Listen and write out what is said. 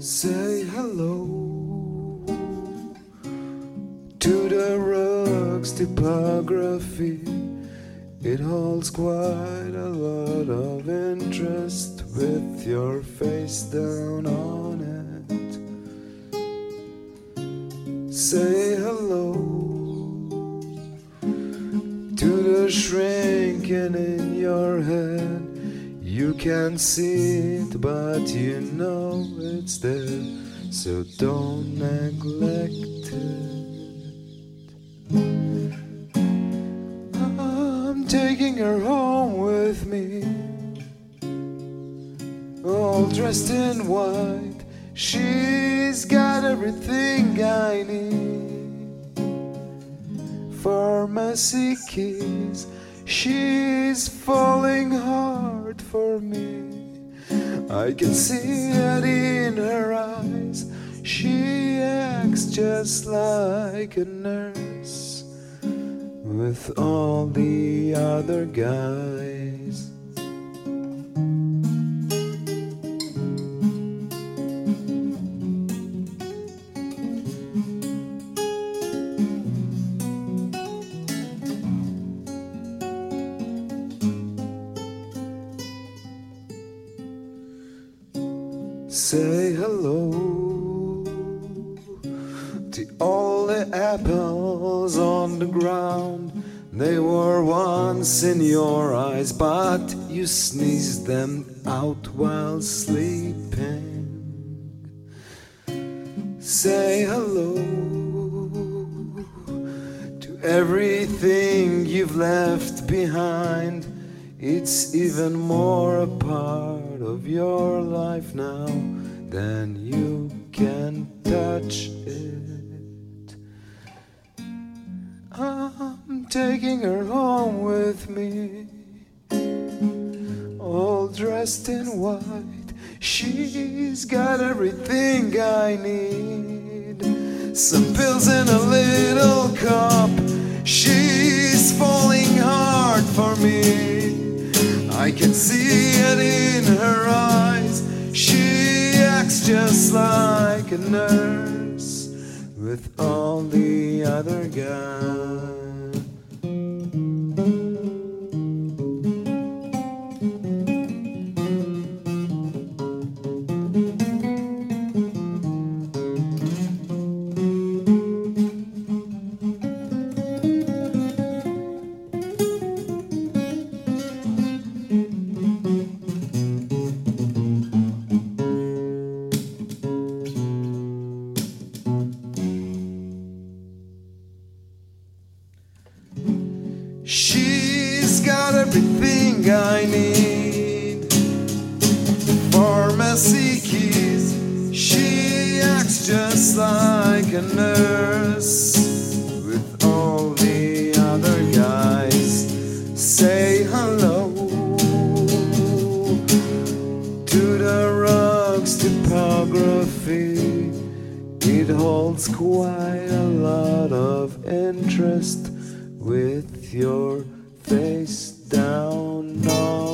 Say hello to the rug's topography. It holds quite a lot of interest with your face down on it. Say hello to the shrinking in your head. You can't see it, but you know it's there, so don't neglect it. I'm taking her home with me, all dressed in white. She's got everything I need. Pharmacy keys, she's falling hard for me. I can see it in her eyes. She acts just like a nurse with all the other guys. Say hello to all the apples on the ground. They were once in your eyes, but you sneezed them out while sleeping. Say hello to everything you've left behind. It's even more a part of your life now than you can touch it. I'm taking her home with me, all dressed in white. She's got everything I need. Some pills in a little cup. She's falling hard for me. Can see it in her eyes. She acts just like a nurse with all the other guys. I need. Pharmacy keys. She acts just like a nurse with all the other guys. Say hello to the rug's topography. It holds quite a lot of interest with your face down on